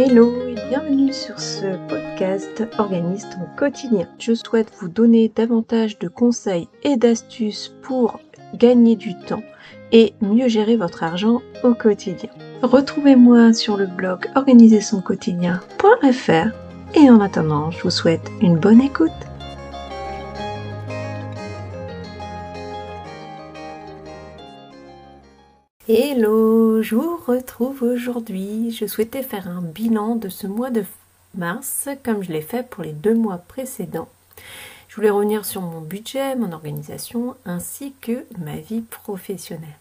Hello et bienvenue sur ce podcast Organise ton quotidien. Je souhaite vous donner davantage de conseils et d'astuces pour gagner du temps et mieux gérer votre argent au quotidien. Retrouvez-moi sur le blog organisersonquotidien.fr et en attendant, je vous souhaite une bonne écoute. Hello, je vous retrouve aujourd'hui. Je souhaitais faire un bilan de ce mois de mars comme je l'ai fait pour les deux mois précédents. Je voulais revenir sur mon budget, mon organisation ainsi que ma vie professionnelle.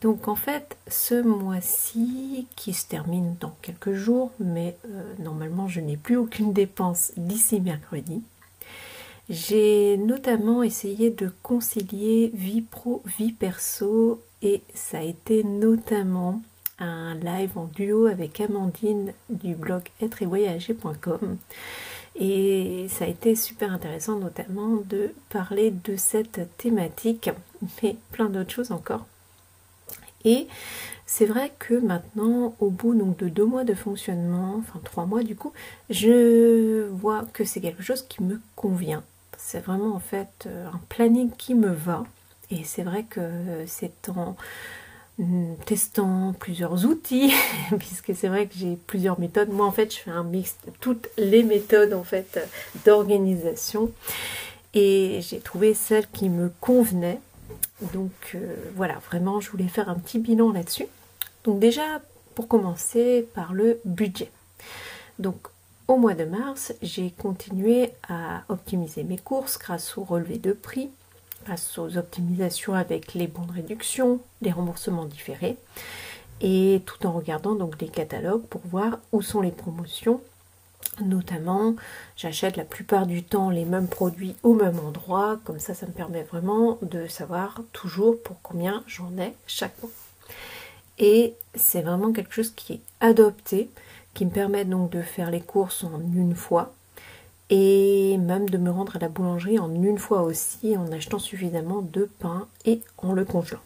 Donc en fait, ce mois-ci qui se termine dans quelques jours, mais euh, normalement je n'ai plus aucune dépense d'ici mercredi. J'ai notamment essayé de concilier vie pro, vie perso et ça a été notamment un live en duo avec Amandine du blog êtrevoyager.com et ça a été super intéressant notamment de parler de cette thématique mais plein d'autres choses encore et c'est vrai que maintenant, au bout donc, de deux mois de fonctionnement, enfin trois mois du coup, je vois que c'est quelque chose qui me convient. C'est vraiment en fait euh, un planning qui me va. Et c'est vrai que c'est en testant plusieurs outils, puisque c'est vrai que j'ai plusieurs méthodes. Moi en fait je fais un mix de toutes les méthodes en fait d'organisation. Et j'ai trouvé celle qui me convenait. Donc euh, voilà, vraiment je voulais faire un petit bilan là-dessus. Donc déjà pour commencer par le budget. Donc au mois de mars, j'ai continué à optimiser mes courses grâce au relevé de prix, grâce aux optimisations avec les bons de réduction, les remboursements différés, et tout en regardant donc les catalogues pour voir où sont les promotions. Notamment, j'achète la plupart du temps les mêmes produits au même endroit, comme ça, ça me permet vraiment de savoir toujours pour combien j'en ai chaque mois. Et c'est vraiment quelque chose qui est adopté qui me permettent donc de faire les courses en une fois et même de me rendre à la boulangerie en une fois aussi en achetant suffisamment de pain et en le congelant.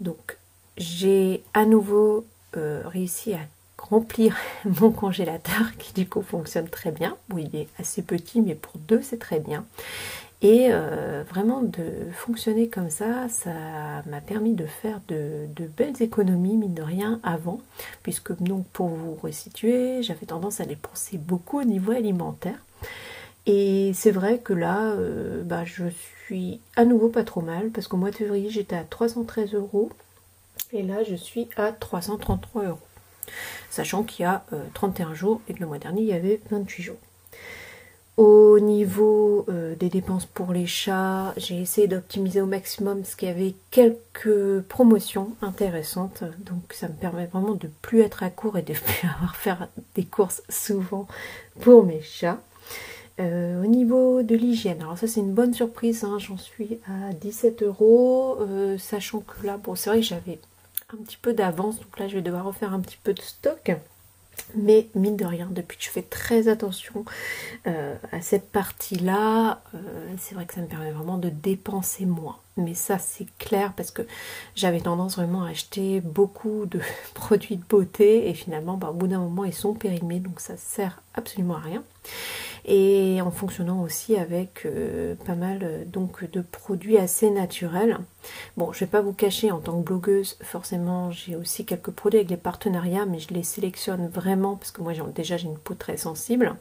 Donc j'ai à nouveau euh, réussi à remplir mon congélateur qui du coup fonctionne très bien. Bon, il est assez petit mais pour deux c'est très bien. Et euh, vraiment de fonctionner comme ça, ça m'a permis de faire de, belles économies, mine de rien, avant, puisque donc pour vous resituer, j'avais tendance à dépenser beaucoup au niveau alimentaire. Et c'est vrai que là, euh, bah, je suis à nouveau pas trop mal, parce qu'au mois de février, j'étais à 313 euros, et là, je suis à 333 euros. Sachant qu'il y a 31 euh, jours, et que le mois dernier, il y avait 28 jours. Au niveau euh, des dépenses pour les chats, j'ai essayé d'optimiser au maximum parce qu'il y avait quelques promotions intéressantes. Donc ça me permet vraiment de plus être à court et de plus avoir faire des courses souvent pour mes chats. Euh, au niveau de l'hygiène, alors ça c'est une bonne surprise, hein. j'en suis à 17 euros, euh, sachant que là, bon c'est vrai que j'avais un petit peu d'avance, donc là je vais devoir refaire un petit peu de stock. Mais mine de rien, depuis que je fais très attention euh, à cette partie-là, euh, c'est vrai que ça me permet vraiment de dépenser moins. Mais ça, c'est clair parce que j'avais tendance vraiment à acheter beaucoup de produits de beauté et finalement, bah, au bout d'un moment, ils sont périmés, donc ça sert absolument à rien et en fonctionnant aussi avec euh, pas mal euh, donc de produits assez naturels. Bon, je vais pas vous cacher, en tant que blogueuse, forcément, j'ai aussi quelques produits avec des partenariats, mais je les sélectionne vraiment parce que moi, déjà, j'ai une peau très sensible.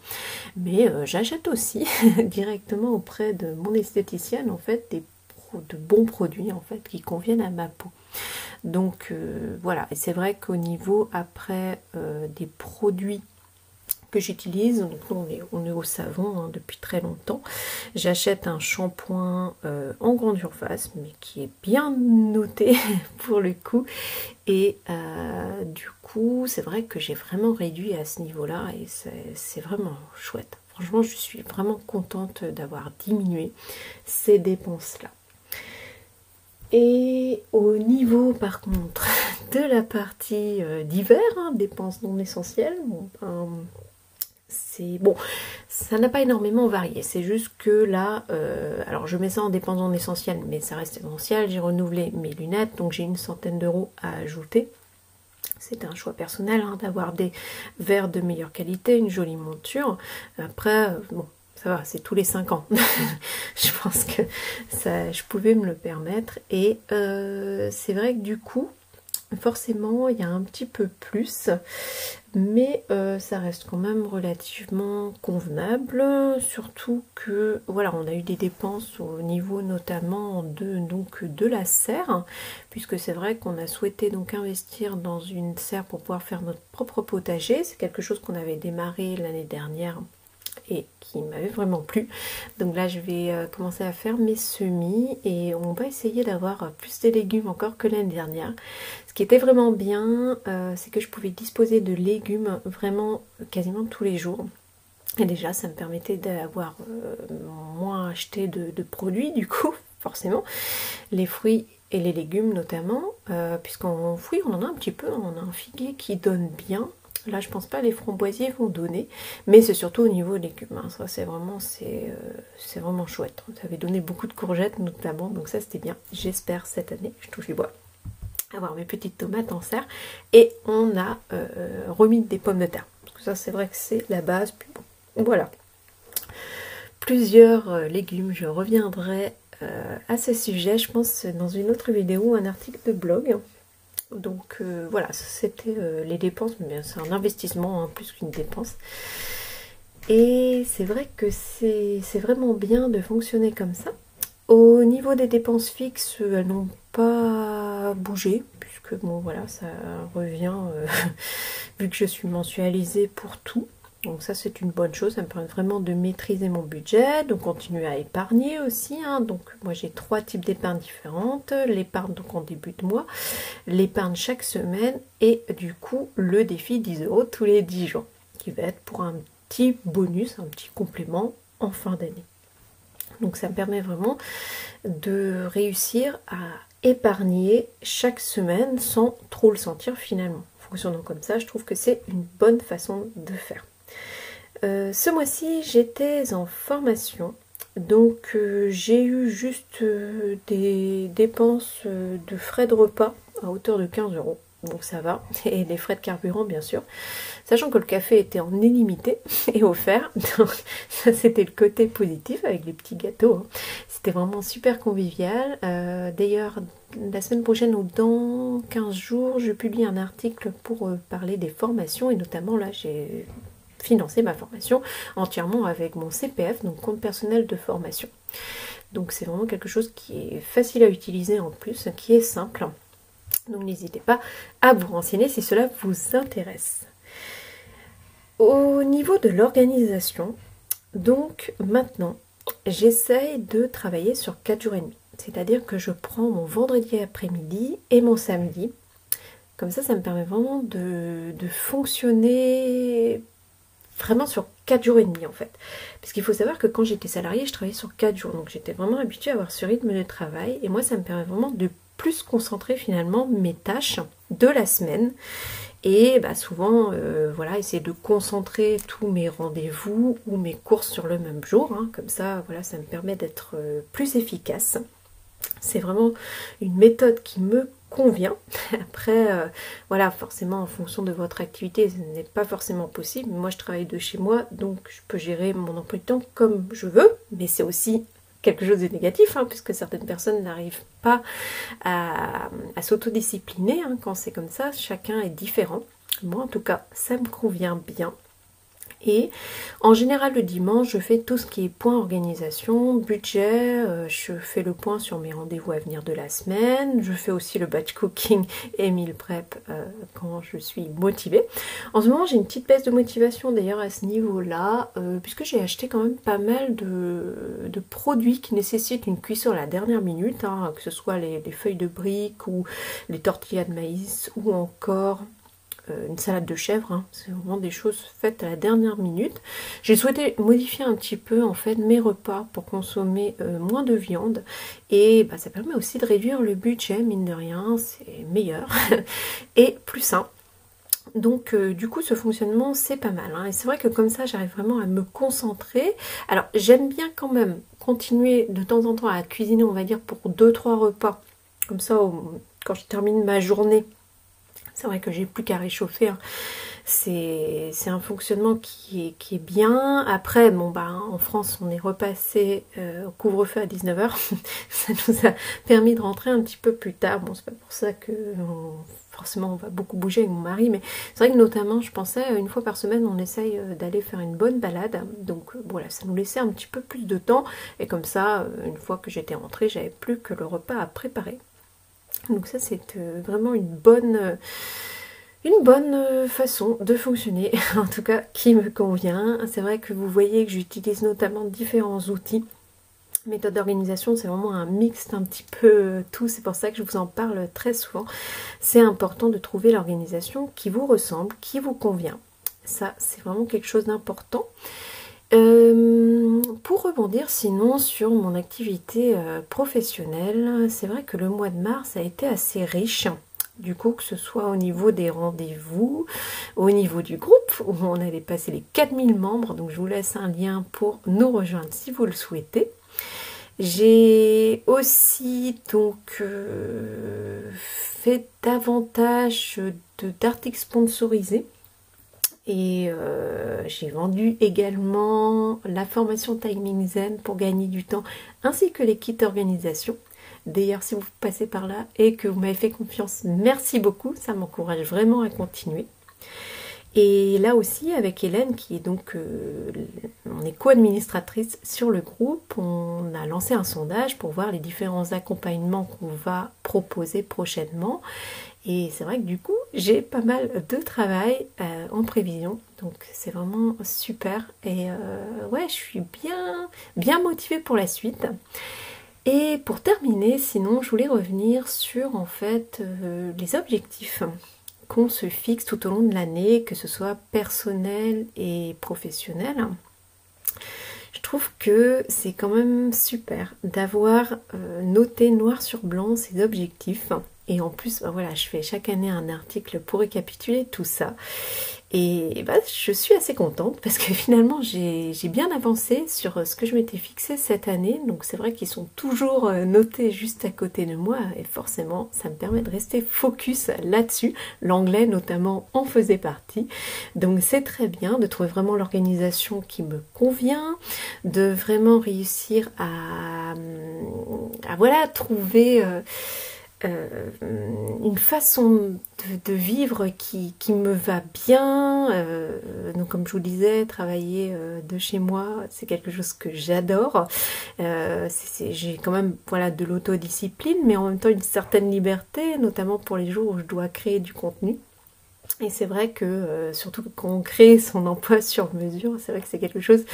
Mais euh, j'achète aussi directement auprès de mon esthéticienne, en fait, des de bons produits en fait qui conviennent à ma peau. Donc voilà, et c'est vrai qu'au niveau après des produits que j'utilise. Donc on est, on est au savon hein, depuis très longtemps. J'achète un shampoing euh, en grande surface, mais qui est bien noté pour le coup. Et euh, du coup, c'est vrai que j'ai vraiment réduit à ce niveau-là et c'est vraiment chouette. Franchement, je suis vraiment contente d'avoir diminué ces dépenses-là. Et au niveau par contre de la partie euh, d'hiver, hein, dépenses non essentielles, bon, ben, c'est bon, ça n'a pas énormément varié. C'est juste que là, euh, alors je mets ça en dépendant essentiel, mais ça reste essentiel. J'ai renouvelé mes lunettes, donc j'ai une centaine d'euros à ajouter. c'était un choix personnel hein, d'avoir des verres de meilleure qualité, une jolie monture. Après, euh, bon, ça va, c'est tous les 5 ans. je pense que ça, je pouvais me le permettre. Et euh, c'est vrai que du coup, forcément, il y a un petit peu plus, mais euh, ça reste quand même relativement convenable. Surtout que, voilà, on a eu des dépenses au niveau notamment de, donc, de la serre, puisque c'est vrai qu'on a souhaité donc investir dans une serre pour pouvoir faire notre propre potager. C'est quelque chose qu'on avait démarré l'année dernière et qui m'avait vraiment plu. Donc là, je vais euh, commencer à faire mes semis et on va essayer d'avoir plus de légumes encore que l'année dernière. Ce qui était vraiment bien, euh, c'est que je pouvais disposer de légumes vraiment quasiment tous les jours. Et déjà, ça me permettait d'avoir euh, moins acheté de, produits, du coup, forcément. Les fruits et les légumes notamment, puisqu'en fruits, on en a un petit peu. On a un figuier qui donne bien, Là, je pense pas les framboisiers vont donner, mais c'est surtout au niveau légumes. Hein. Ça, c'est vraiment, euh, vraiment chouette. Ça avait donné beaucoup de courgettes notamment, donc ça c'était bien. J'espère cette année, je touche du bois, avoir mes petites tomates en serre. Et on a euh, remis des pommes de terre. Parce que ça, c'est vrai que c'est la base. Voilà. Plusieurs euh, légumes, je reviendrai à ce sujet, je pense, dans une autre vidéo, un article de blog. Donc euh, voilà, c'était euh, les dépenses, mais c'est un investissement hein, plus qu'une dépense. Et c'est vrai que c'est vraiment bien de fonctionner comme ça. Au niveau des dépenses fixes, elles n'ont pas bougé, puisque bon voilà, ça revient, euh, vu que je suis mensualisée pour tout. Donc ça c'est une bonne chose, ça me permet vraiment de maîtriser mon budget, de continuer à épargner aussi. Hein. Donc moi j'ai trois types d'épargne différentes. L'épargne donc en début de mois, l'épargne chaque semaine et du coup le défi 10 euros tous les 10 jours qui va être pour un petit bonus, un petit complément en fin d'année. Donc ça me permet vraiment de réussir à épargner chaque semaine sans trop le sentir finalement. Fonctionnant comme ça, je trouve que c'est une bonne façon de faire. Euh, ce mois-ci, j'étais en formation. Donc euh, j'ai eu juste euh, des dépenses de frais de repas à hauteur de 15 euros. Donc ça va. Et les frais de carburant bien sûr. Sachant que le café était en illimité et offert. Donc ça c'était le côté positif avec les petits gâteaux. Hein. C'était vraiment super convivial. D'ailleurs la semaine prochaine ou dans 15 jours je publie un article pour parler des formations. Et notamment là j'ai financer ma formation entièrement avec mon CPF, donc compte personnel de formation. Donc c'est vraiment quelque chose qui est facile à utiliser en plus, qui est simple. Donc n'hésitez pas à vous renseigner si cela vous intéresse. Au niveau de l'organisation, donc maintenant, j'essaye de travailler sur 4 jours et demi. C'est-à-dire que je prends mon vendredi après-midi et mon samedi. Comme ça, ça me permet vraiment de, de fonctionner vraiment sur 4 jours et demi en fait. Parce qu'il faut savoir que quand j'étais salariée, je travaillais sur 4 jours. Donc j'étais vraiment habituée à avoir ce rythme de travail. Et moi, ça me permet vraiment de plus concentrer finalement mes tâches de la semaine. Et bah, souvent, euh, voilà, essayer de concentrer tous mes rendez-vous ou mes courses sur le même jour. Hein. Comme ça, voilà, ça me permet d'être euh, plus efficace. C'est vraiment une méthode qui me convient. Après, euh, voilà, forcément, en fonction de votre activité, ce n'est pas forcément possible. Moi, je travaille de chez moi, donc je peux gérer mon emploi de temps comme je veux, mais c'est aussi quelque chose de négatif, hein, puisque certaines personnes n'arrivent pas à, s'autodiscipliner hein, quand c'est comme ça. Chacun est différent. Moi, en tout cas, ça me convient bien. Et en général, le dimanche, je fais tout ce qui est point organisation, budget, euh, je fais le point sur mes rendez-vous à venir de la semaine, je fais aussi le batch cooking et meal prep euh, quand je suis motivée. En ce moment, j'ai une petite baisse de motivation d'ailleurs à ce niveau-là, euh, puisque j'ai acheté quand même pas mal de, produits qui nécessitent une cuisson à la dernière minute, hein, que ce soit les, les feuilles de briques ou les tortillas de maïs ou encore euh, une salade de chèvre, hein. c'est vraiment des choses faites à la dernière minute. J'ai souhaité modifier un petit peu en fait mes repas pour consommer euh, moins de viande et bah, ça permet aussi de réduire le budget, mine de rien, c'est meilleur et plus sain. Donc euh, du coup ce fonctionnement c'est pas mal hein. et c'est vrai que comme ça j'arrive vraiment à me concentrer. Alors j'aime bien quand même continuer de temps en temps à cuisiner on va dire pour 2-3 repas comme ça quand je termine ma journée C'est vrai que j'ai plus qu'à réchauffer. Hein. C'est un fonctionnement qui est, bien. Après, bon bah en France on est repassé euh, au couvre-feu à 19h. ça nous a permis de rentrer un petit peu plus tard. Bon, c'est pas pour ça que forcément on va beaucoup bouger avec mon mari, mais c'est vrai que notamment je pensais une fois par semaine on essaye euh, d'aller faire une bonne balade. Donc euh, voilà, ça nous laissait un petit peu plus de temps. Et comme ça, une fois que j'étais rentrée, j'avais plus que le repas à préparer. Donc ça c'est euh, vraiment une bonne, euh, une bonne euh, façon de fonctionner, en tout cas qui me convient. C'est vrai que vous voyez que j'utilise notamment différents outils. Méthode d'organisation, c'est vraiment un mix un petit peu tout, c'est pour ça que je vous en parle très souvent. C'est important de trouver l'organisation qui vous ressemble, qui vous convient. Ça, c'est vraiment quelque chose d'important. Pour rebondir sinon sur mon activité euh, professionnelle, c'est vrai que le mois de mars a été assez riche. Du coup, que ce soit au niveau des rendez-vous, au niveau du groupe, où on avait passé les 4000 membres, donc je vous laisse un lien pour nous rejoindre si vous le souhaitez. J'ai aussi donc euh, fait davantage d'articles sponsorisés et euh, j'ai vendu également la formation Timing Zen pour gagner du temps, ainsi que les kits d'organisation. D'ailleurs, si vous passez par là et que vous m'avez fait confiance, merci beaucoup, ça m'encourage vraiment à continuer. Et là aussi, avec Hélène, qui est donc, euh, on est co-administratrice sur le groupe, on a lancé un sondage pour voir les différents accompagnements qu'on va proposer prochainement. Et c'est vrai que du coup, j'ai pas mal de travail euh, en prévision. Donc c'est vraiment super. Et euh, ouais, je suis bien, bien motivée pour la suite. Et pour terminer, sinon, je voulais revenir sur en fait euh, les objectifs qu'on se fixe tout au long de l'année, que ce soit personnel et professionnel. Je trouve que c'est quand même super d'avoir noté noir sur blanc ces objectifs et en plus, bah voilà, je fais chaque année un article pour récapituler tout ça. Et bah, je suis assez contente parce que finalement j'ai bien avancé sur ce que je m'étais fixé cette année. Donc c'est vrai qu'ils sont toujours euh, notés juste à côté de moi et forcément ça me permet de rester focus là-dessus. L'anglais notamment en faisait partie. Donc c'est très bien de trouver vraiment l'organisation qui me convient, de vraiment réussir à, à voilà trouver... Euh, euh, une façon de, vivre qui, me va bien. Euh, donc comme je vous disais, travailler euh, de chez moi, c'est quelque chose que j'adore. J'ai quand même voilà, de l'autodiscipline, mais en même temps une certaine liberté, notamment pour les jours où je dois créer du contenu. Et c'est vrai que, surtout quand on crée son emploi sur mesure, c'est vrai que c'est quelque chose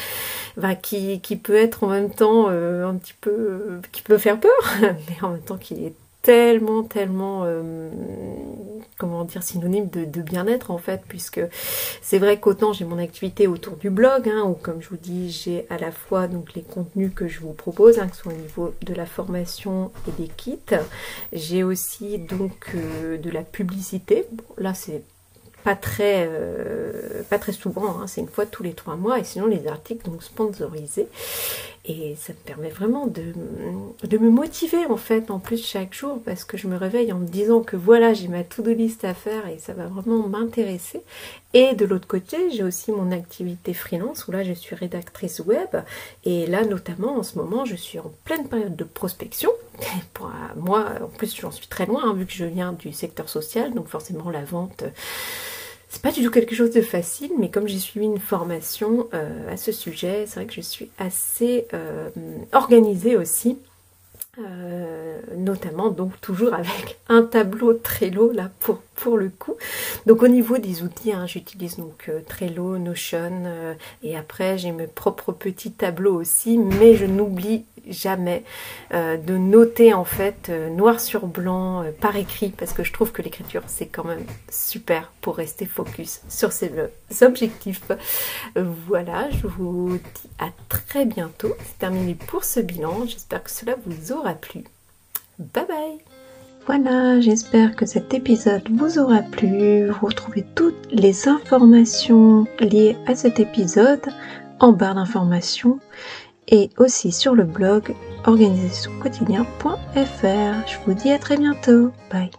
bah, qui, qui, peut être en même temps un petit peu, qui peut faire peur, mais en même temps qui est tellement, tellement, euh, comment dire, synonyme de, bien-être en fait, puisque c'est vrai qu'autant j'ai mon activité autour du blog, hein, où comme je vous dis, j'ai à la fois donc les contenus que je vous propose, hein, que ce soit au niveau de la formation et des kits, j'ai aussi donc euh, de la publicité. Bon, là c'est pas très, euh, pas très souvent, hein, c'est une fois tous les trois mois, et sinon les articles donc sponsorisés. Et ça me permet vraiment de, de, me motiver en fait en plus chaque jour parce que je me réveille en me disant que voilà j'ai ma to-do list à faire et ça va vraiment m'intéresser. Et de l'autre côté j'ai aussi mon activité freelance où là je suis rédactrice web et là notamment en ce moment je suis en pleine période de prospection. Pour moi en plus j'en suis très loin hein, vu que je viens du secteur social donc forcément la vente c'est pas du tout quelque chose de facile, mais comme j'ai suivi une formation euh, à ce sujet, c'est vrai que je suis assez euh, organisée aussi. Euh, notamment donc toujours avec un tableau Trello là pour, le coup. Donc au niveau des outils, hein, j'utilise donc Trello, Notion et après j'ai mes propres petits tableaux aussi, mais je n'oublie jamais euh, de noter en fait euh, noir sur blanc euh, par écrit parce que je trouve que l'écriture c'est quand même super pour rester focus sur ses objectifs. voilà, je vous dis à bientôt. C'est terminé pour ce bilan. J'espère que cela vous aura plu. Bye bye voilà, j'espère que cet épisode vous aura plu. Vous retrouvez toutes les informations liées à cet épisode en barre d'informations et aussi sur le blog organisationquotidien.fr. Je vous dis à très bientôt. Bye.